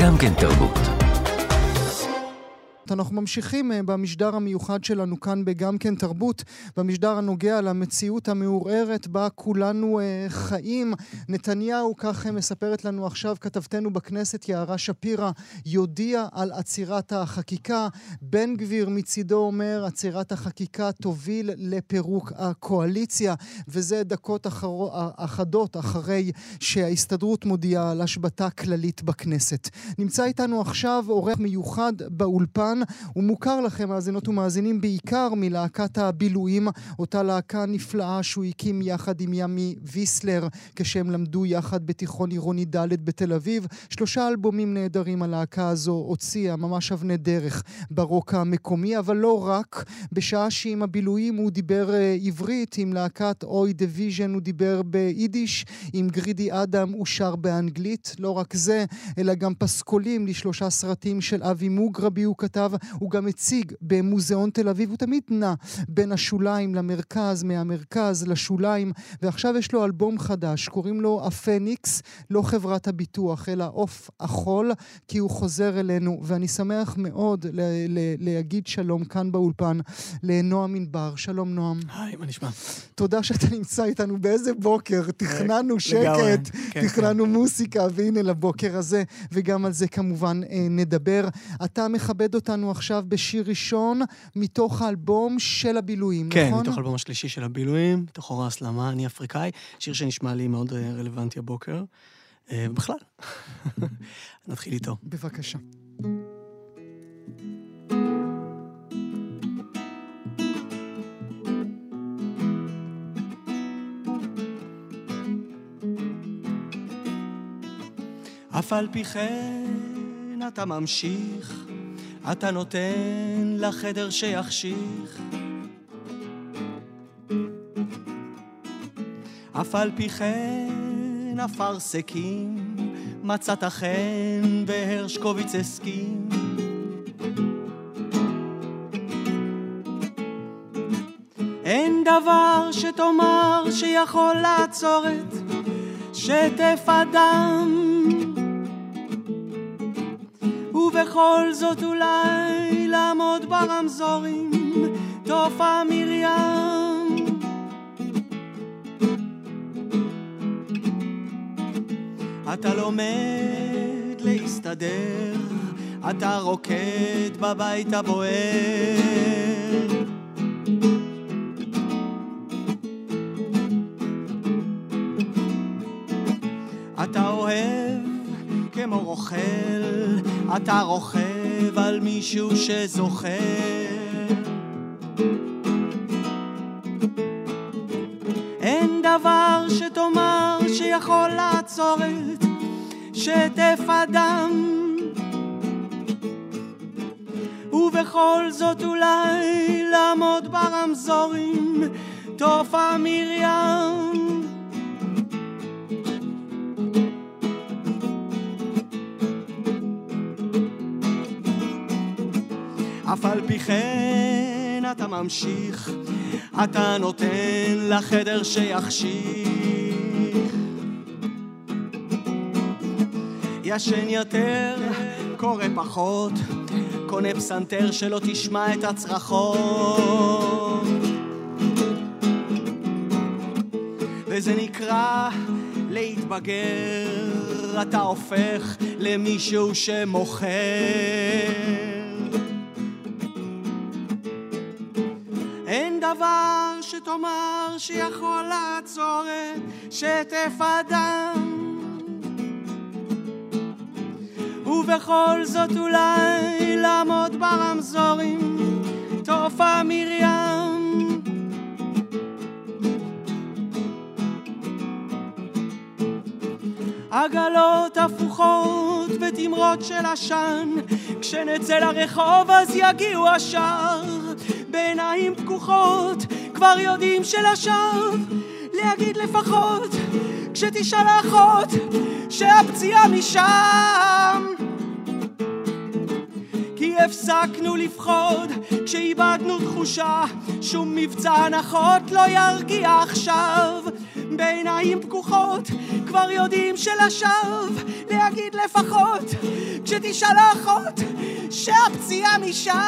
גם כן תרבות. אנחנו ממשיכים אה, במשדר המיוחד שלנו כאן בגם כן תרבות, במשדר הנוגע למציאות המעורערת בה כולנו אה, חיים. נתניהו, כך אה, מספרת לנו עכשיו כתבתנו בכנסת, יערה שפירא, יודיע על עצירת החקיקה. בן גביר מצידו אומר, עצירת החקיקה תוביל לפירוק הקואליציה, וזה דקות אחר... אחדות אחרי שההסתדרות מודיעה על השבתה כללית בכנסת. נמצא איתנו עכשיו עורך מיוחד באולפן. הוא מוכר לכם, מאזינות ומאזינים, בעיקר מלהקת הבילויים, אותה להקה נפלאה שהוא הקים יחד עם ימי ויסלר, כשהם למדו יחד בתיכון עירוני ד' בתל אביב. שלושה אלבומים נהדרים הלהקה הזו הוציאה, ממש אבני דרך ברוק המקומי, אבל לא רק. בשעה שעם הבילויים הוא דיבר uh, עברית, עם להקת אוי דיוויז'ן הוא דיבר ביידיש, עם גרידי אדם הוא שר באנגלית. לא רק זה, אלא גם פסקולים לשלושה סרטים של אבי מוגרבי הוא כתב. הוא גם הציג במוזיאון תל אביב, הוא תמיד נע בין השוליים למרכז, מהמרכז לשוליים, ועכשיו יש לו אלבום חדש, קוראים לו הפניקס, לא חברת הביטוח, אלא עוף החול, כי הוא חוזר אלינו, ואני שמח מאוד ל- ל- להגיד שלום כאן באולפן לנועם ענבר. שלום נועם. היי, מה נשמע? תודה שאתה נמצא איתנו באיזה בוקר, תכננו שקט, כן, תכננו מוסיקה, והנה לבוקר הזה, וגם על זה כמובן אה, נדבר. אתה מכבד אותנו עכשיו בשיר ראשון מתוך האלבום של הבילויים, כן, נכון? כן, מתוך האלבום השלישי של הבילויים, מתוך הורא הסלמה, אני אפריקאי, שיר שנשמע לי מאוד אה, רלוונטי הבוקר. אה, ובכלל, נתחיל איתו. בבקשה. אף על פי כן אתה ממשיך אתה נותן לחדר שיחשיך. אף על פי כן אפרסקים, מצאת חן והרשקוביץ הסכים. אין דבר שתאמר שיכול לעצור את שטף הדם ובכל זאת אולי לעמוד ברמזורים, תופעה מרים. אתה לומד להסתדר, אתה רוקד בבית הבוער. רוכל, אתה רוכב על מישהו שזוכר. אין דבר שתאמר שיכול לעצור את שטף הדם. ובכל זאת אולי לעמוד ברמזורים, תופעה מרים. אף על פי כן אתה ממשיך, אתה נותן לחדר שיחשיך. ישן יותר, קורא פחות, קונה פסנתר שלא תשמע את הצרחות. וזה נקרא להתבגר, אתה הופך למישהו שמוכר. שתאמר שיכול לעצור את שטף הדם. ובכל זאת אולי לעמוד ברמזורים תופעה מרים. עגלות הפוכות ותמרות של עשן כשנצא לרחוב אז יגיעו השאר. בעיניים פקוחות כבר יודעים שלשווא להגיד לפחות כשתשאל האחות שהפציעה משם. כי הפסקנו לפחוד כשאיבדנו תחושה שום מבצע הנחות לא ירגיע עכשיו. בעיניים פקוחות, כבר יודעים שלשווא להגיד לפחות, כשתשאל האחות שהפציעה משם.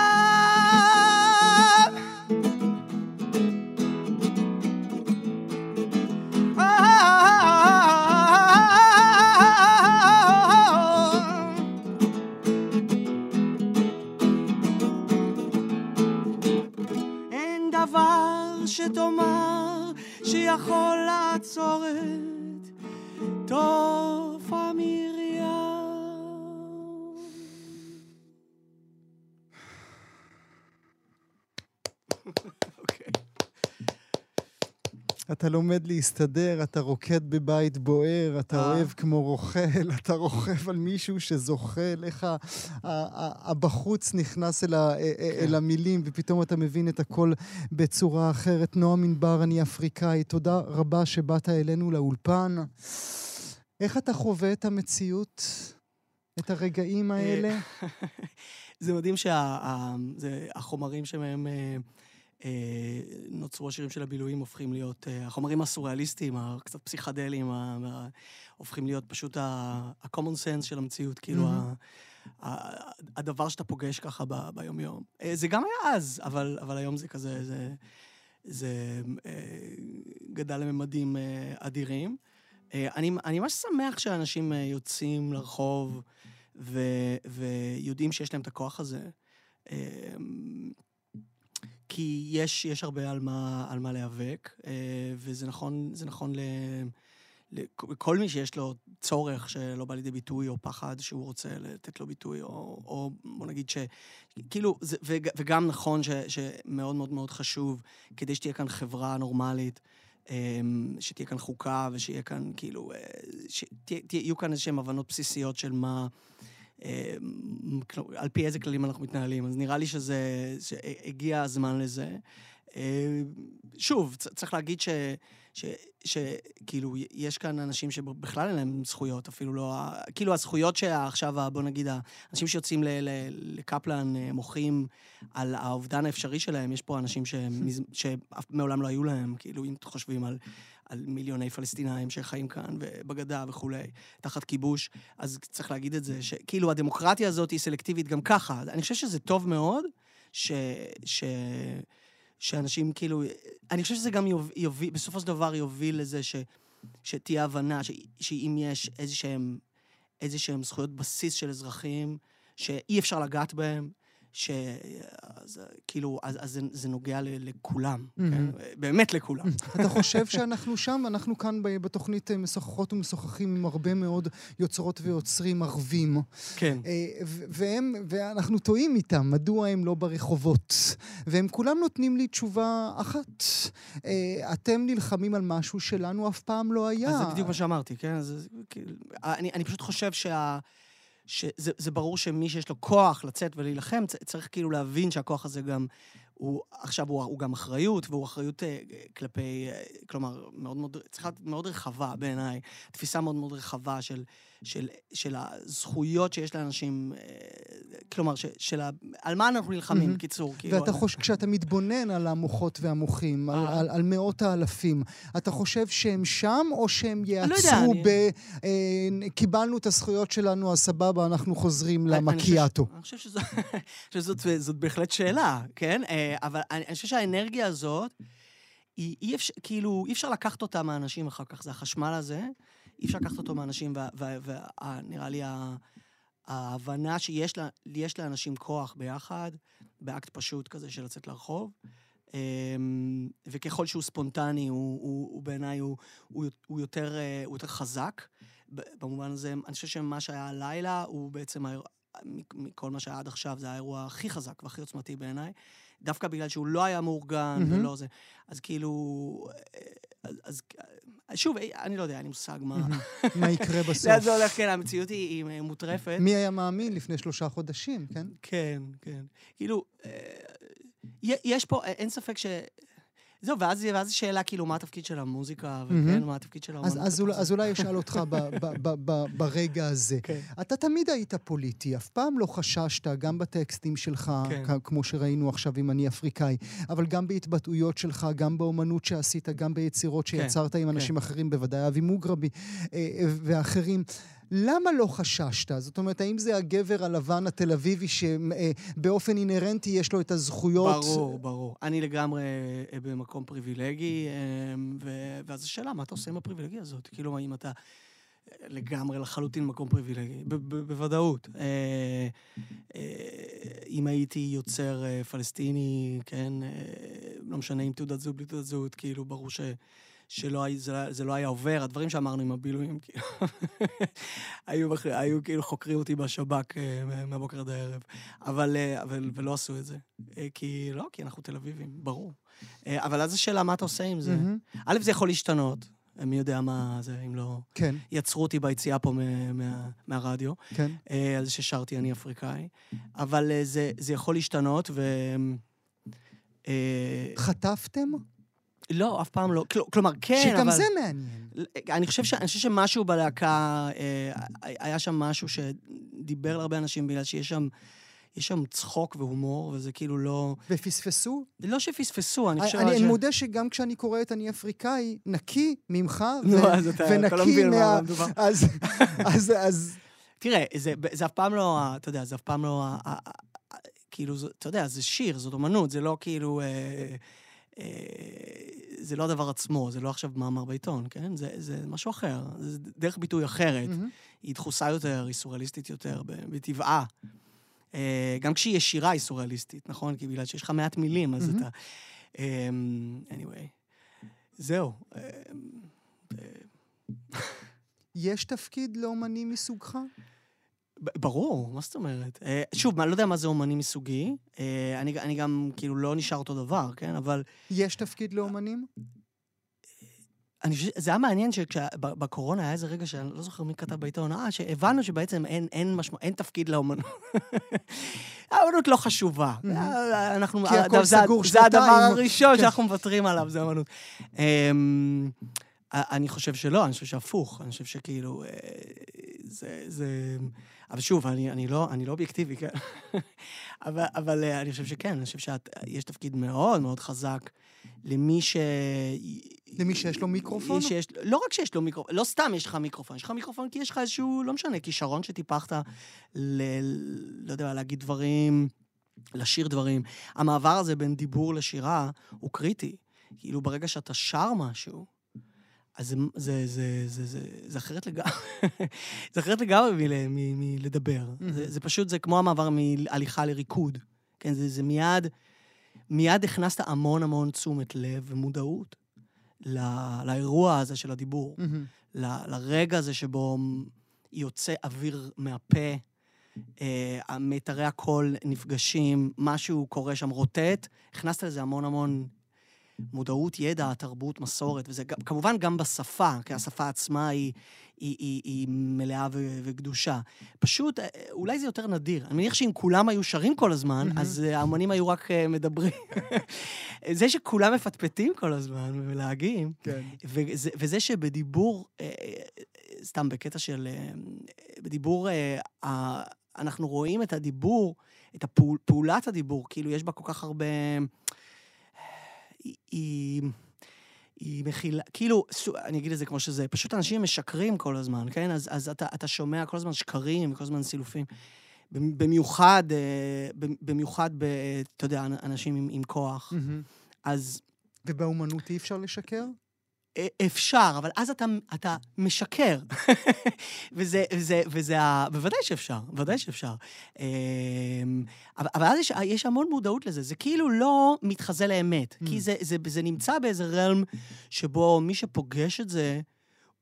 שיכול לעצור את תוף המרים. אתה לומד להסתדר, אתה רוקד בבית בוער, אתה אה. אוהב כמו רוכל, אתה רוכב על מישהו שזוחל, איך הבחוץ נכנס אל, ה- אל המילים, ופתאום אתה מבין את הכל בצורה אחרת. נועם ענבר, אני אפריקאי, תודה רבה שבאת אלינו לאולפן. איך אתה חווה את המציאות, את הרגעים האלה? זה מדהים שהחומרים שמהם אה, אה, נוצרו השירים של הבילויים הופכים להיות, אה, החומרים הסוריאליסטיים, הקצת פסיכדליים, הופכים להיות פשוט ה-common sense של המציאות, כאילו הדבר שאתה פוגש ככה ביום-יום. אה, זה גם היה אז, אבל, אבל היום זה כזה, זה, זה אה, גדל לממדים אה, אדירים. אה, אני, אני ממש שמח שאנשים אה, יוצאים לרחוב ו, ויודעים שיש להם את הכוח הזה. אה, כי יש, יש הרבה על מה, על מה להיאבק, אה, וזה נכון, נכון ל, לכל מי שיש לו צורך שלא בא לידי ביטוי, או פחד שהוא רוצה לתת לו ביטוי, או, או בוא נגיד ש... כאילו, זה, וג, וגם נכון ש, שמאוד מאוד מאוד חשוב, כדי שתהיה כאן חברה נורמלית, אמ, שתהיה כאן חוקה, ושיהיה כאן, כאילו, אה, שיהיו כאן איזשהן הבנות בסיסיות של מה... אמ, על פי איזה כללים אנחנו מתנהלים. אז נראה לי שזה... שהגיע הזמן לזה. אה, שוב, צריך להגיד ש... שכאילו, יש כאן אנשים שבכלל אין להם זכויות, אפילו לא... כאילו, הזכויות שעכשיו, בוא נגיד, האנשים שיוצאים. לקפלן אה, מוחים על האובדן האפשרי שלהם, יש פה אנשים. שמעולם לא היו להם, כאילו, אם חושבים על... על מיליוני פלסטינאים שחיים כאן בגדה וכולי, תחת כיבוש, אז צריך להגיד את זה, שכאילו הדמוקרטיה הזאת היא סלקטיבית גם ככה. אני חושב שזה טוב מאוד, ש... ש... שאנשים כאילו... אני חושב שזה גם יוביל, יוביל בסופו של דבר יוביל לזה ש... שתהיה הבנה ש... שאם יש איזה שהם, זכויות בסיס של אזרחים, שאי אפשר לגעת בהם, ש... אז, כאילו, אז, אז זה, זה נוגע ל, לכולם, כן? באמת לכולם. אתה חושב שאנחנו שם? אנחנו כאן ב- בתוכנית אה, משוחחות ומשוחחים עם הרבה מאוד יוצרות ויוצרים ערבים. כן. אה, והם, ואנחנו טועים איתם, מדוע הם לא ברחובות? והם כולם נותנים לי תשובה אחת. אה, אתם נלחמים על משהו שלנו אף פעם לא היה. אז זה בדיוק מה שאמרתי, כן? אז, כאילו, אני, אני פשוט חושב שה... שזה זה ברור שמי שיש לו כוח לצאת ולהילחם, צריך כאילו להבין שהכוח הזה גם, הוא עכשיו הוא, הוא גם אחריות, והוא אחריות אה, כלפי, אה, כלומר, מאוד מאוד, צריכה להיות מאוד רחבה בעיניי, תפיסה מאוד מאוד רחבה של, של, של הזכויות שיש לאנשים, אה, כלומר, ש, של ה, על מה אנחנו נלחמים, מהמם. בקיצור. כאילו, ואתה חושב, כשאתה מתבונן על המוחות והמוחים, על, אה. על, על מאות האלפים, אתה חושב שהם שם, או שהם לא יודע, יעצרו אני- ב... אה, קיבלנו את הזכויות שלנו, אז סבבה, אנחנו חוזרים למקיאטו. אני חושב שזאת זאת בהחלט שאלה, כן? אבל אני אני חושב שהאנרגיה הזאת, היא אי אפשר, כאילו, אי אפשר לקחת אותה מהאנשים אחר כך. זה החשמל הזה, אי אפשר לקחת אותו מהאנשים, ונראה לי ההבנה שיש לה- לאנשים כוח ביחד, באקט פשוט כזה של לצאת לרחוב. אמ, וככל שהוא ספונטני, הוא, הוא, הוא בעיניי, הוא, הוא, הוא, אה, הוא יותר חזק. במובן הזה, אני חושב שמה שהיה הלילה הוא בעצם, מכל מה שהיה עד עכשיו, זה האירוע הכי חזק והכי עוצמתי בעיניי. דווקא בגלל שהוא לא היה מאורגן מהמם. ולא זה. אז כאילו... אה, אז, אז שוב, אה, אני לא יודע, אין לי מושג מה... מה יקרה בסוף? לאן זה הולך, כן, המציאות היא, היא מוטרפת. מי היה מאמין לפני שלושה חודשים, כן? כן, כן. כאילו, אה, יש פה, אין ספק ש... זהו, ואז ואז שאלה, כאילו, מה התפקיד של המוזיקה. וכן, מה התפקיד של אז, האמנות. אז, אז. אולי אשאל אותך ב, ב, ב, ב, ברגע הזה. כן. אתה תמיד היית פוליטי, אף פעם לא חששת, גם בטקסטים שלך, כן. כמו שראינו עכשיו עם אני אפריקאי, אבל גם בהתבטאויות שלך, גם באומנות שעשית, גם ביצירות כן, שיצרת עם אנשים אחרים, בוודאי אבי מוגרבי אה, אה, ואחרים. למה לא חששת? זאת אומרת, האם זה הגבר הלבן התל אביבי שבאופן אינהרנטי יש לו את הזכויות? ברור, ברור. אני לגמרי אה, במקום פריבילגי, אה, ו- ואז השאלה, מה אתה עושה עם הפריבילגיה הזאת? כאילו, האם אתה אה, לגמרי לחלוטין מקום פריבילגי? בוודאות. אה, אה, אם הייתי יוצר אה, פלסטיני, כן, אה, לא משנה אם תעודת זהות, בלי תעודת זהות, כאילו, ברור ש... שלא היה, זה, לא- זה לא היה עובר, הדברים שאמרנו עם הבילויים, כאילו, היו, היו כאילו חוקרים אותי בשב"כ אה, מה- מהבוקר עד הערב, אבל, אה, אבל, ולא עשו את זה. אה, כי לא, כי אנחנו תל אביבים, ברור. אבל אז השאלה, מה אתה עושה עם זה? א', זה יכול להשתנות, מי יודע מה זה, אם לא... כן, יצרו אותי ביציאה פה מה, מה, מהרדיו, כן. על זה ששרתי אני אפריקאי, אבל זה, זה יכול להשתנות, ו... חטפתם? לא, אף פעם לא. כל, כלומר, כן, שגם אבל... זה מעניין. אני חושב, ש... אני חושב שמשהו בלהקה, אה, היה שם משהו שדיבר להרבה אנשים, בגלל שיש שם, יש שם צחוק והומור, וזה כאילו לא... ופספסו? לא שפספסו, אני חושב... אני, ש... אני מודה שגם כשאני קורא את אני אפריקאי, נקי ממך, נו, ו- אז אתה, אתה לא ונקי מבין מה... מה מדובר. אז, אז, אז, תראה, זה, זה אף פעם לא, אתה יודע, זה אף פעם לא, כאילו, אתה יודע, זה שיר, זאת אומנות, זה לא כאילו, אה, זה לא הדבר עצמו, זה לא עכשיו מאמר בעיתון, כן? זה, זה משהו אחר, זה דרך ביטוי אחרת. מהמם. היא דחוסה יותר, היא סוריאליסטית יותר, בטבעה. אה, גם כשהיא ישירה היא סוריאליסטית, נכון? כי בגלל שיש לך מעט מילים, אז מהמם. אתה... אמ, anyway, זהו. אמ, אה, יש תפקיד לאומנים מסוגך? ברור, מה זאת אומרת? אה, שוב, אני לא יודע מה זה אומני מסוגי. אה, אני, אני גם, כאילו, לא נשאר אותו דבר, כן? אבל יש תפקיד לאומנים? אני חושב, זה היה מעניין שבקורונה היה איזה רגע שאני לא זוכר מי כתב בעיתון, אה, שהבנו שבעצם אין, אין, משמע, אין תפקיד לאומנות. האומנות לא חשובה. אה, אנחנו... כי הכל זה- סגור זה הדבר שנתיים. הראשון כן. שאנחנו מוותרים עליו, זה אומנות. אמ, אני חושב שלא, אני חושב שהפוך. אני חושב שכאילו, אה, זה... אבל שוב, אני, אני, לא, אני לא אובייקטיבי, כן? אבל, אבל אה, אני חושב שכן, אני חושב שיש תפקיד מאוד מאוד חזק למי ש... למי שיש לו מיקרופון? שיש, לא רק שיש לו מיקרופון, לא סתם יש לך מיקרופון, יש לך מיקרופון כי יש לך איזשהו, לא משנה, כישרון שטיפחת ל... לא יודע, להגיד דברים, לשיר דברים. המעבר הזה בין דיבור לשירה הוא קריטי. כאילו, ברגע שאתה שר משהו, אז זה, זה, זה, זה, זה, זה אחרת לגמרי. זה אחרת לגמרי מ- מלדבר. זה, זה פשוט, זה כמו המעבר מהליכה לריקוד. כן, זה, זה מיד, מיד הכנסת המון המון תשומת לב ומודעות ל- לאירוע הזה של הדיבור. מהמם. ל- לרגע הזה שבו יוצא אוויר מהפה, אה, מיתרי הקול נפגשים, משהו קורה שם רוטט, הכנסת לזה המון המון מודעות, ידע, תרבות, מסורת, וזה גם- כמובן גם בשפה, כי השפה עצמה היא, היא, היא, היא מלאה ו- וקדושה. פשוט, אה, אולי זה יותר נדיר. אני מניח שאם כולם היו שרים כל הזמן, מהמם. אז אה, האמנים היו רק אה, מדברים. זה שכולם מפטפטים כל הזמן ומלהגים, כן. וזה, וזה שבדיבור, סתם בקטע של... בדיבור, אנחנו רואים את הדיבור, את הפעול, פעולת הדיבור, כאילו יש בה כל כך הרבה... היא... היא מכילה, כאילו, אני אגיד את זה כמו שזה, פשוט אנשים משקרים כל הזמן, כן? אז, אז אתה, אתה שומע כל הזמן שקרים, כל הזמן סילופים. במ- במיוחד, אה, במ- במיוחד, ב, אתה יודע, אנשים עם, עם כוח. מהמם. אז ובאומנות אי אפשר לשקר? אה, אפשר, אבל אז אתה, אתה משקר. וזה, וזה, וזה, בוודאי שאפשר, בוודאי שאפשר. אמ, אבל, אבל אז יש, יש המון מודעות לזה, זה כאילו לא מתחזה לאמת, Mm. כי זה, זה, זה נמצא באיזה רלם שבו מי שפוגש את זה,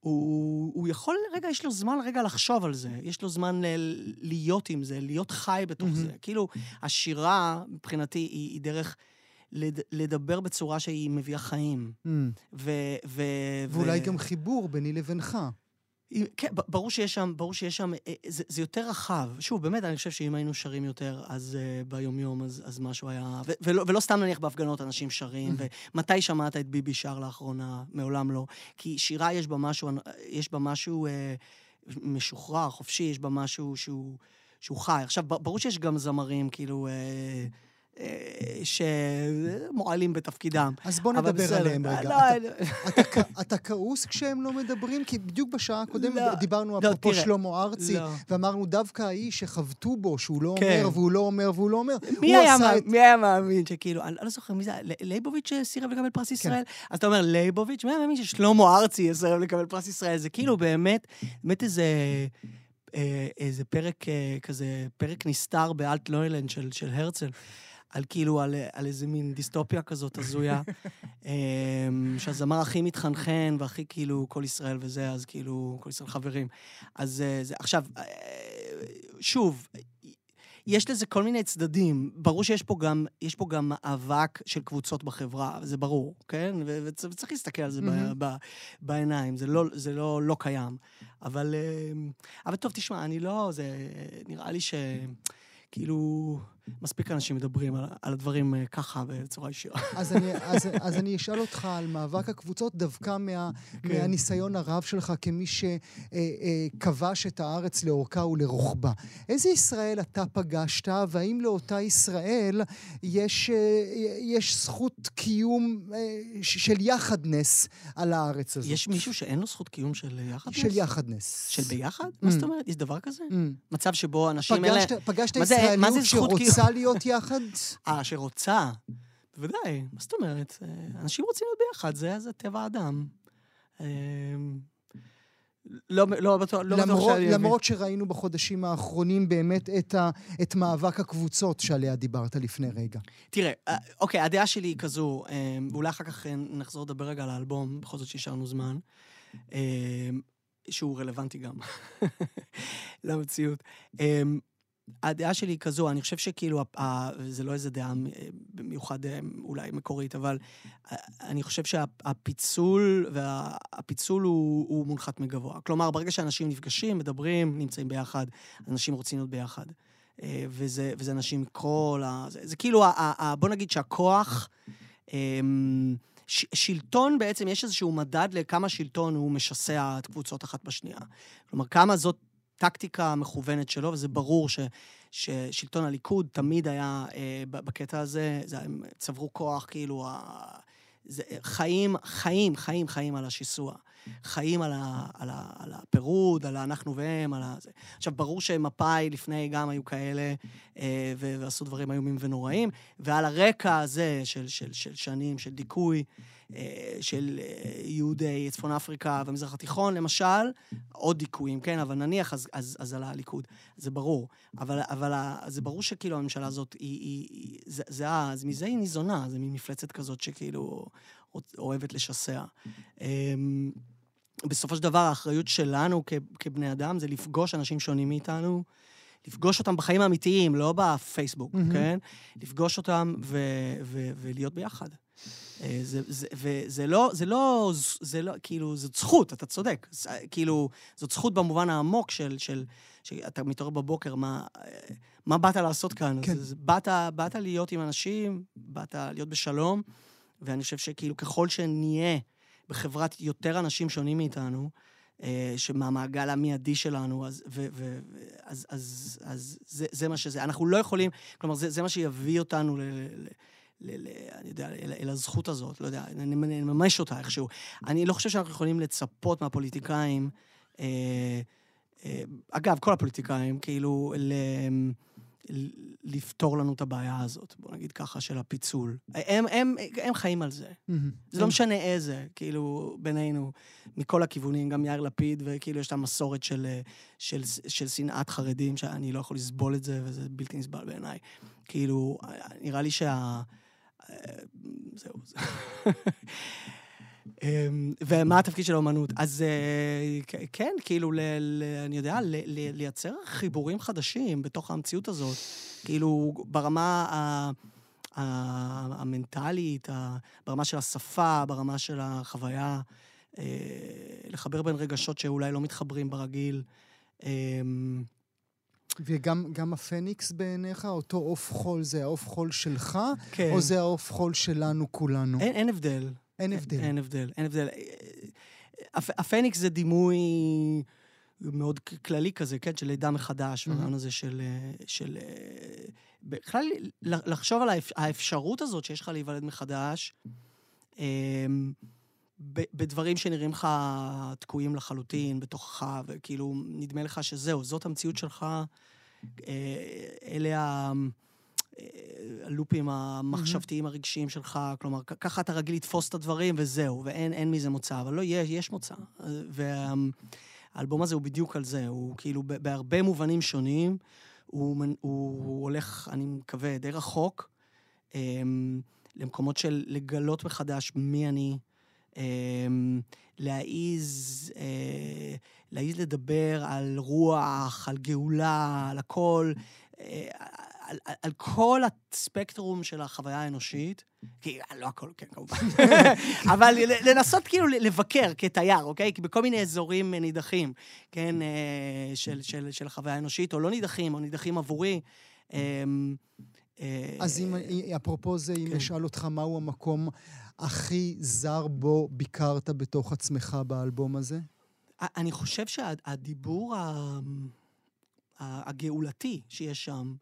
הוא, הוא יכול, רגע, יש לו זמן רגע לחשוב על זה, יש לו זמן ל- להיות עם זה, להיות חי בתוך מהמם. זה. כאילו, השירה, מבחינתי, היא, היא דרך לדבר בצורה שהיא מביאה חיים. מהמם. ו... ו ואולי ו... גם חיבור ביני לבינך. כן, ברור שיש שם, ברור שיש שם, אה, זה, זה יותר רחב. שוב, באמת, אני חושב שאם היינו שרים יותר, אז uh, ביומיום, אז, אז משהו היה... ו- ולא, ולא סתם נניח בהפגנות אנשים שרים, ומתי שמעת את ביבי שר לאחרונה? מעולם לא. כי שירה יש בה משהו, יש בה משהו uh, משוחרר, חופשי, יש בה משהו שהוא, שהוא חי. עכשיו, ברור שיש גם זמרים, כאילו... Uh, שמועלים בתפקידם. אז בוא נדבר עליהם רגע. לא, אתה, אתה, כעוס כשהם לא מדברים? כי בדיוק בשעה הקודמת לא, דיברנו לא, אפרופו שלמה ארצי, לא. ואמרנו דווקא האיש שחבטו בו, שהוא לא כן. אומר והוא לא אומר והוא לא אומר, מי היה, את... מי היה מאמין שכאילו, אני לא זוכר מי זה, ליבוביץ' סירב לקבל פרס כן. ישראל? כן. אז אתה אומר ליבוביץ', מי היה מאמין ששלמה ארצי יסרב לקבל פרס ישראל? זה כאילו באמת, באמת איזה... אה, איזה פרק אה, כזה, פרק נסתר באלט נוילנד של, של הרצל. על כאילו, על, על איזה מין דיסטופיה כזאת הזויה, אמ, שהזמר הכי מתחנחן והכי כאילו כל ישראל וזה, אז כאילו, כל ישראל חברים. אז אה, זה, עכשיו, אה, שוב, יש לזה כל מיני צדדים. ברור שיש פה גם, יש פה גם מאבק של קבוצות בחברה, זה ברור, כן? וצריך להסתכל על זה mm-hmm. ב, ב, בעיניים, זה לא, זה לא, לא קיים. אבל, אמ, אבל טוב, תשמע, אני לא, זה נראה לי ש... כאילו, מספיק אנשים מדברים על, על הדברים אה, ככה, בצורה ישירה. אז אני, אז, אז אני אשאל אותך על מאבק הקבוצות דווקא מה, כן. מהניסיון הרב שלך כמי שכבש את הארץ לאורכה ולרוחבה. איזה ישראל אתה פגשת, והאם לאותה ישראל יש, אה, יש זכות קיום אה, של יחדנס על הארץ הזאת? יש מישהו שאין לו זכות קיום של יחדנס? של יחדנס. של ביחד? Mm. מה זאת אומרת? יש דבר כזה? Mm. מצב שבו אנשים פגשת, אלה... פגשת ישראליות שרוצה... רוצה להיות יחד? אה, שרוצה? בוודאי, מה זאת אומרת? אה, אנשים רוצים להיות ביחד, זה, זה טבע האדם. אה, לא, לא בטוח, לא בטוח שאני... למרות שראינו בחודשים האחרונים באמת את, ה, את מאבק הקבוצות שעליה דיברת לפני רגע. תראה, אה, אוקיי, הדעה שלי היא כזו, ואולי אחר כך נחזור לדבר רגע על האלבום, בכל זאת שהשארנו זמן, שהוא רלוונטי גם למציאות. הדעה שלי היא כזו, אני חושב שכאילו, זה לא איזה דעה במיוחד אה, אולי מקורית, אבל אה, אני חושב שהפיצול, והפיצול הוא, הוא מונחת מגבוה. כלומר, ברגע שאנשים נפגשים, מדברים, נמצאים ביחד, אנשים רוצים להיות ביחד. אה, וזה, וזה אנשים כל ה... זה, זה כאילו, ה, ה, בוא נגיד שהכוח... ש, שלטון בעצם, יש איזשהו מדד לכמה שלטון הוא משסע את קבוצות אחת בשנייה. כלומר, כמה זאת טקטיקה מכוונת שלו, וזה ברור ש, ששלטון הליכוד תמיד היה אה, בקטע הזה, זה, הם צברו כוח, כאילו, ה, זה, חיים, חיים, חיים, חיים על השיסוע. חיים על, ה, על, ה, על הפירוד, על האנחנו והם, על ה... זה. עכשיו, ברור שמפא"י לפני גם היו כאלה, אה, ועשו דברים איומים ונוראים, ועל הרקע הזה של, של, של שנים, של דיכוי, אה, של אה, יהודי צפון אפריקה והמזרח התיכון, למשל, עוד דיכויים, כן, אבל נניח, אז, אז, אז על הליכוד, זה ברור. אבל, אבל זה ברור שכאילו הממשלה הזאת, היא, היא, היא, זה, זה, זה, מזה היא ניזונה, זה מין מפלצת כזאת שכאילו אוהבת לשסע. אמ, בסופו של דבר, האחריות שלנו כבני אדם זה לפגוש אנשים שונים מאיתנו, לפגוש אותם בחיים האמיתיים, לא בפייסבוק, mm-hmm. כן? לפגוש אותם ו- ו- ולהיות ביחד. אה, זה, זה, וזה לא, זה לא, זה לא, כאילו, זאת זכות, אתה צודק. זה, כאילו, זאת זכות במובן העמוק של, של, שאתה מתעורר בבוקר, מה, מה באת לעשות כאן? כן. אז, באת, באת להיות עם אנשים, באת להיות בשלום, ואני חושב שכאילו, ככל שנהיה בחברת יותר אנשים שונים מאיתנו, אה, שמהמעגל המיידי שלנו, אז, ו, ו, אז, אז, אז זה, זה מה שזה. אנחנו לא יכולים, כלומר, זה, זה מה שיביא אותנו ל... ל ל, ל, אני יודע, אל, אל הזכות הזאת, לא יודע, נממש אותה איכשהו. אני לא חושב שאנחנו יכולים לצפות מהפוליטיקאים, אה, אה, אגב, כל הפוליטיקאים, כאילו, ל, לפתור לנו את הבעיה הזאת, בוא נגיד ככה, של הפיצול. הם, הם, הם חיים על זה. Mm-hmm. זה לא משנה איזה, כאילו, בינינו, מכל הכיוונים, גם יאיר לפיד, וכאילו יש את המסורת של, של, של שנאת חרדים, שאני לא יכול לסבול את זה, וזה בלתי נסבל בעיניי. כאילו, נראה לי שה... זהו. אמ, ומה התפקיד של האומנות? אז אה, כן, כאילו, ל, ל, אני יודע, ל, ל, לייצר חיבורים חדשים בתוך המציאות הזאת. כאילו, ברמה ה, המנטלית, ברמה של השפה, ברמה של החוויה. אה, לחבר בין רגשות שאולי לא מתחברים ברגיל. אה, וגם גם הפניקס בעיניך, אותו עוף חול, זה העוף חול שלך, כן. או זה העוף חול שלנו כולנו? אין, אין הבדל. אין הבדל. אין הבדל, אין הבדל. הפ- הפניקס זה דימוי מאוד כללי כזה, כן? של לידה מחדש. הרעיון הזה של... של בכלל, לחשוב על האפ- האפשרות הזאת שיש לך להיוולד מחדש, אמ, בדברים שנראים לך תקועים לחלוטין בתוכך, וכאילו, נדמה לך שזהו, זאת המציאות שלך, אה, אלה ה... אה, הלופים המחשבתיים הרגשיים שלך, כלומר, ככה אתה רגיל לתפוס את הדברים וזהו, ואין אין מזה מוצא, אבל לא, יש, יש מוצא. והאלבום הזה הוא בדיוק על זה, הוא כאילו בהרבה מובנים שונים, הוא, הוא, הוא הולך, אני מקווה, די רחוק, אמ, למקומות של לגלות מחדש מי אני, אמ, להעיז, אה, להעיז לדבר על רוח, על גאולה, על הכל, אה, על, על, על כל הספקטרום של החוויה האנושית. כי לא הכל, כן, כמובן. אבל לנסות כאילו לבקר כתייר, אוקיי? כי בכל מיני אזורים נידחים, כן, אה, של, של, של החוויה האנושית, או לא נידחים, או נידחים עבורי. אמ, אה, אז אם, אפרופו זה, אם כן. אשאל אותך מהו המקום הכי זר בו ביקרת בתוך עצמך באלבום הזה? אני חושב שהדיבור הגאולתי שיש שם,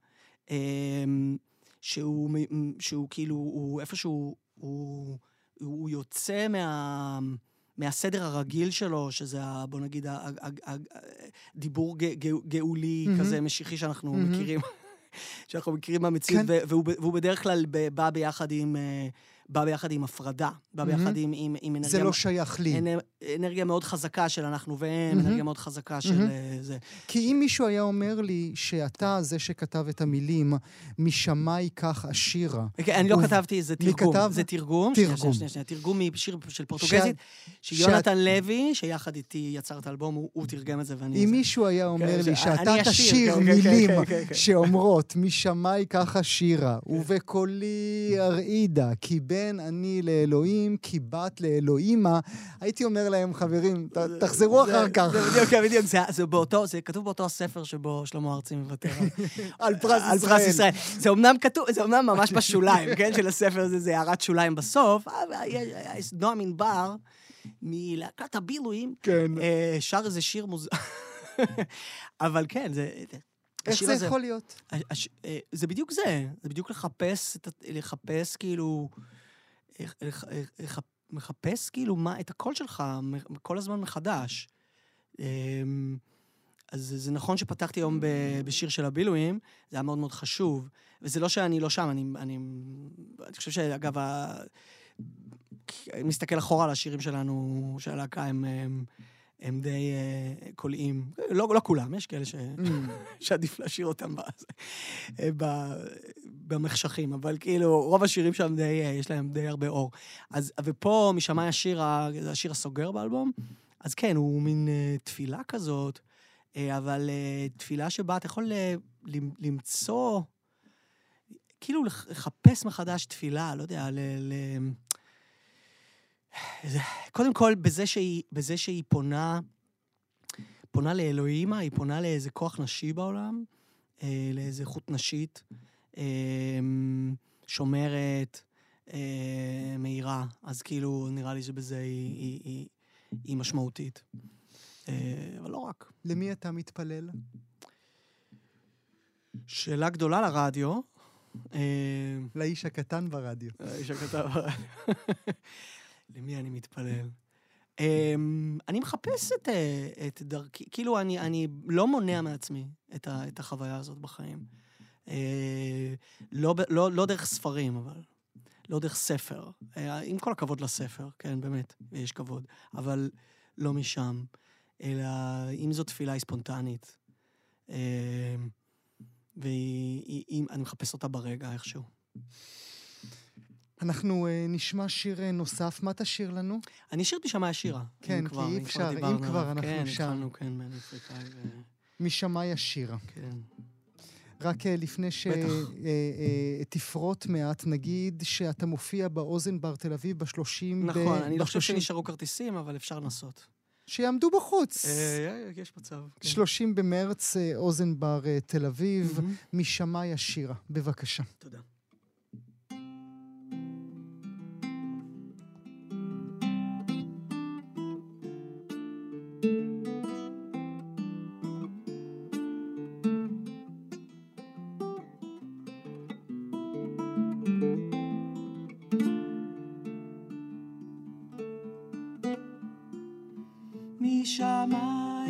שהוא, מ- שהוא כאילו, הוא איפשהו, הוא, הוא יוצא מה... מהסדר הרגיל שלו, שזה, ה- בוא נגיד, ה- ה- ה- ה- דיבור ג- ג- גאולי מהמם. כזה משיחי שאנחנו מהמם. מכירים, שאנחנו מכירים מהמציאות, כן. והוא, והוא בדרך כלל בא ביחד עם, אה, בא ביחד עם הפרדה, בא. ביחד עם, עם, עם אנרגיה... זה לא שייך לי. אנ- אנרגיה מאוד חזקה של אנחנו והם. אנרגיה מאוד חזקה של. אה, זה. כי אם מישהו היה אומר לי שאתה זה שכתב את המילים, משמאי כך אשירה, כן, אני לא כתבתי, זה מי תרגום. כתב? זה תרגום. תרגום. שנייה, שנייה. תרגום משיר של פורטוגזית, שיונתן לוי, שיחד איתי יצר את האלבום, הוא תרגם את זה ואני... אם. מישהו היה אומר כן, לי שאתה תשיר כן, מילים. שאומרות, משמאי ככה שירה, ובקולי ארעידה, כי בן אני לאלוהים, כי בת לאלוהימה, הייתי אומר להם, חברים, תחזרו אחר כך זה בדיוק, כן, בדיוק. זה- באותו, זה כתוב באותו הספר שבו שלמה ארצי מוותר על- פרס על פרס ישראל. ישראל. זה אומנם כתוב, זה אומנם ממש בשוליים, כן, של הספר הזה, זה הערת שוליים בסוף, נועם ענבר, מלהקת הבילויים, כן. אה, שר איזה שיר מוזר. אבל כן, זה... איך זה הזה- יכול להיות? הש- אה, זה בדיוק זה, זה בדיוק לחפש, לחפש כאילו, מחפש כאילו מה, את הקול שלך כל הזמן מחדש. אמ, אז זה- נכון שפתחתי היום בשיר של הבילויים, זה היה מאוד מאוד חשוב, וזה לא שאני לא שם, אני, אני, אני חושב שאגב, ה- מסתכל אחורה על השירים שלנו, של הלהקה, הם, הם, הם די אה, קולעים. לא, לא כולם, יש כאלה ש... שעדיף להשאיר אותם ב- אה, ב- במחשכים, אבל כאילו, רוב השירים שם די, אה, יש להם די הרבה אור. אז, ופה, משמאי השיר, השיר הסוגר באלבום, אז כן, הוא מין אה, תפילה כזאת, אה, אבל אה, תפילה שבה אתה יכול למ- למצוא, כאילו לח- לחפש מחדש תפילה, לא יודע, ל... ל קודם כל, בזה שהיא, בזה שהיא פונה, פונה לאלוהימה, היא פונה לאיזה כוח נשי בעולם, אה, לאיזה חוט נשית, אה, שומרת, אה, מהירה. אז כאילו, נראה לי שבזה היא, היא, היא, היא משמעותית. אה, אבל לא רק. למי אתה מתפלל? שאלה גדולה לרדיו. אה, לאיש הקטן ברדיו. האיש הכתב. למי אני מתפלל? אמ, אני מחפש את, אה, את דרכי, כאילו, אני, אני לא מונע מעצמי את, ה, את החוויה הזאת בחיים. אה, לא, לא, לא דרך ספרים, אבל. לא דרך ספר. אה, עם כל הכבוד לספר, כן, באמת, יש כבוד. אבל לא משם. אלא אם זו תפילה היא ספונטנית. אה, ואני מחפש אותה ברגע איכשהו. אנחנו אה, נשמע שיר אה, נוסף. מה תשאיר לנו? אני אשאיר אותי שמאי השירה. כן, כי אי אפשר, אם כבר. אנחנו כן, שם. התחלנו, כן, מעין אפריקאי ו... משמאי השירה. כן. רק אה, לפני שתפרוט מעט, נגיד שאתה מופיע באוזן בר תל אביב בשלושים... נכון, אני לא חושב שנשארו כרטיסים, אבל אפשר לנסות. שיעמדו בחוץ. יש מצב. 30 כן. במרץ, אוזן בר תל אביב, משמאי השירה. בבקשה. תודה. כמה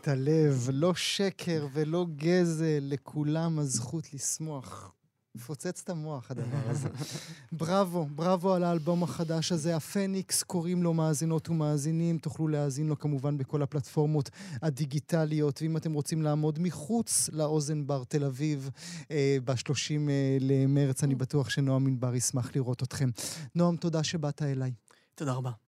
את הלב, לא שקר ולא גזל, לכולם הזכות לשמוח. מפוצץ את המוח, הדבר הזה. בראבו, בראבו על האלבום החדש הזה, הפניקס, קוראים לו מאזינות ומאזינים. תוכלו להאזין לו כמובן בכל הפלטפורמות הדיגיטליות. ואם אתם רוצים לעמוד מחוץ לאוזן בר תל אביב, אה, ב-30 אה, למרץ, אני בטוח שנועם ענבר ישמח לראות אתכם. נועם, תודה שבאת אליי. תודה רבה.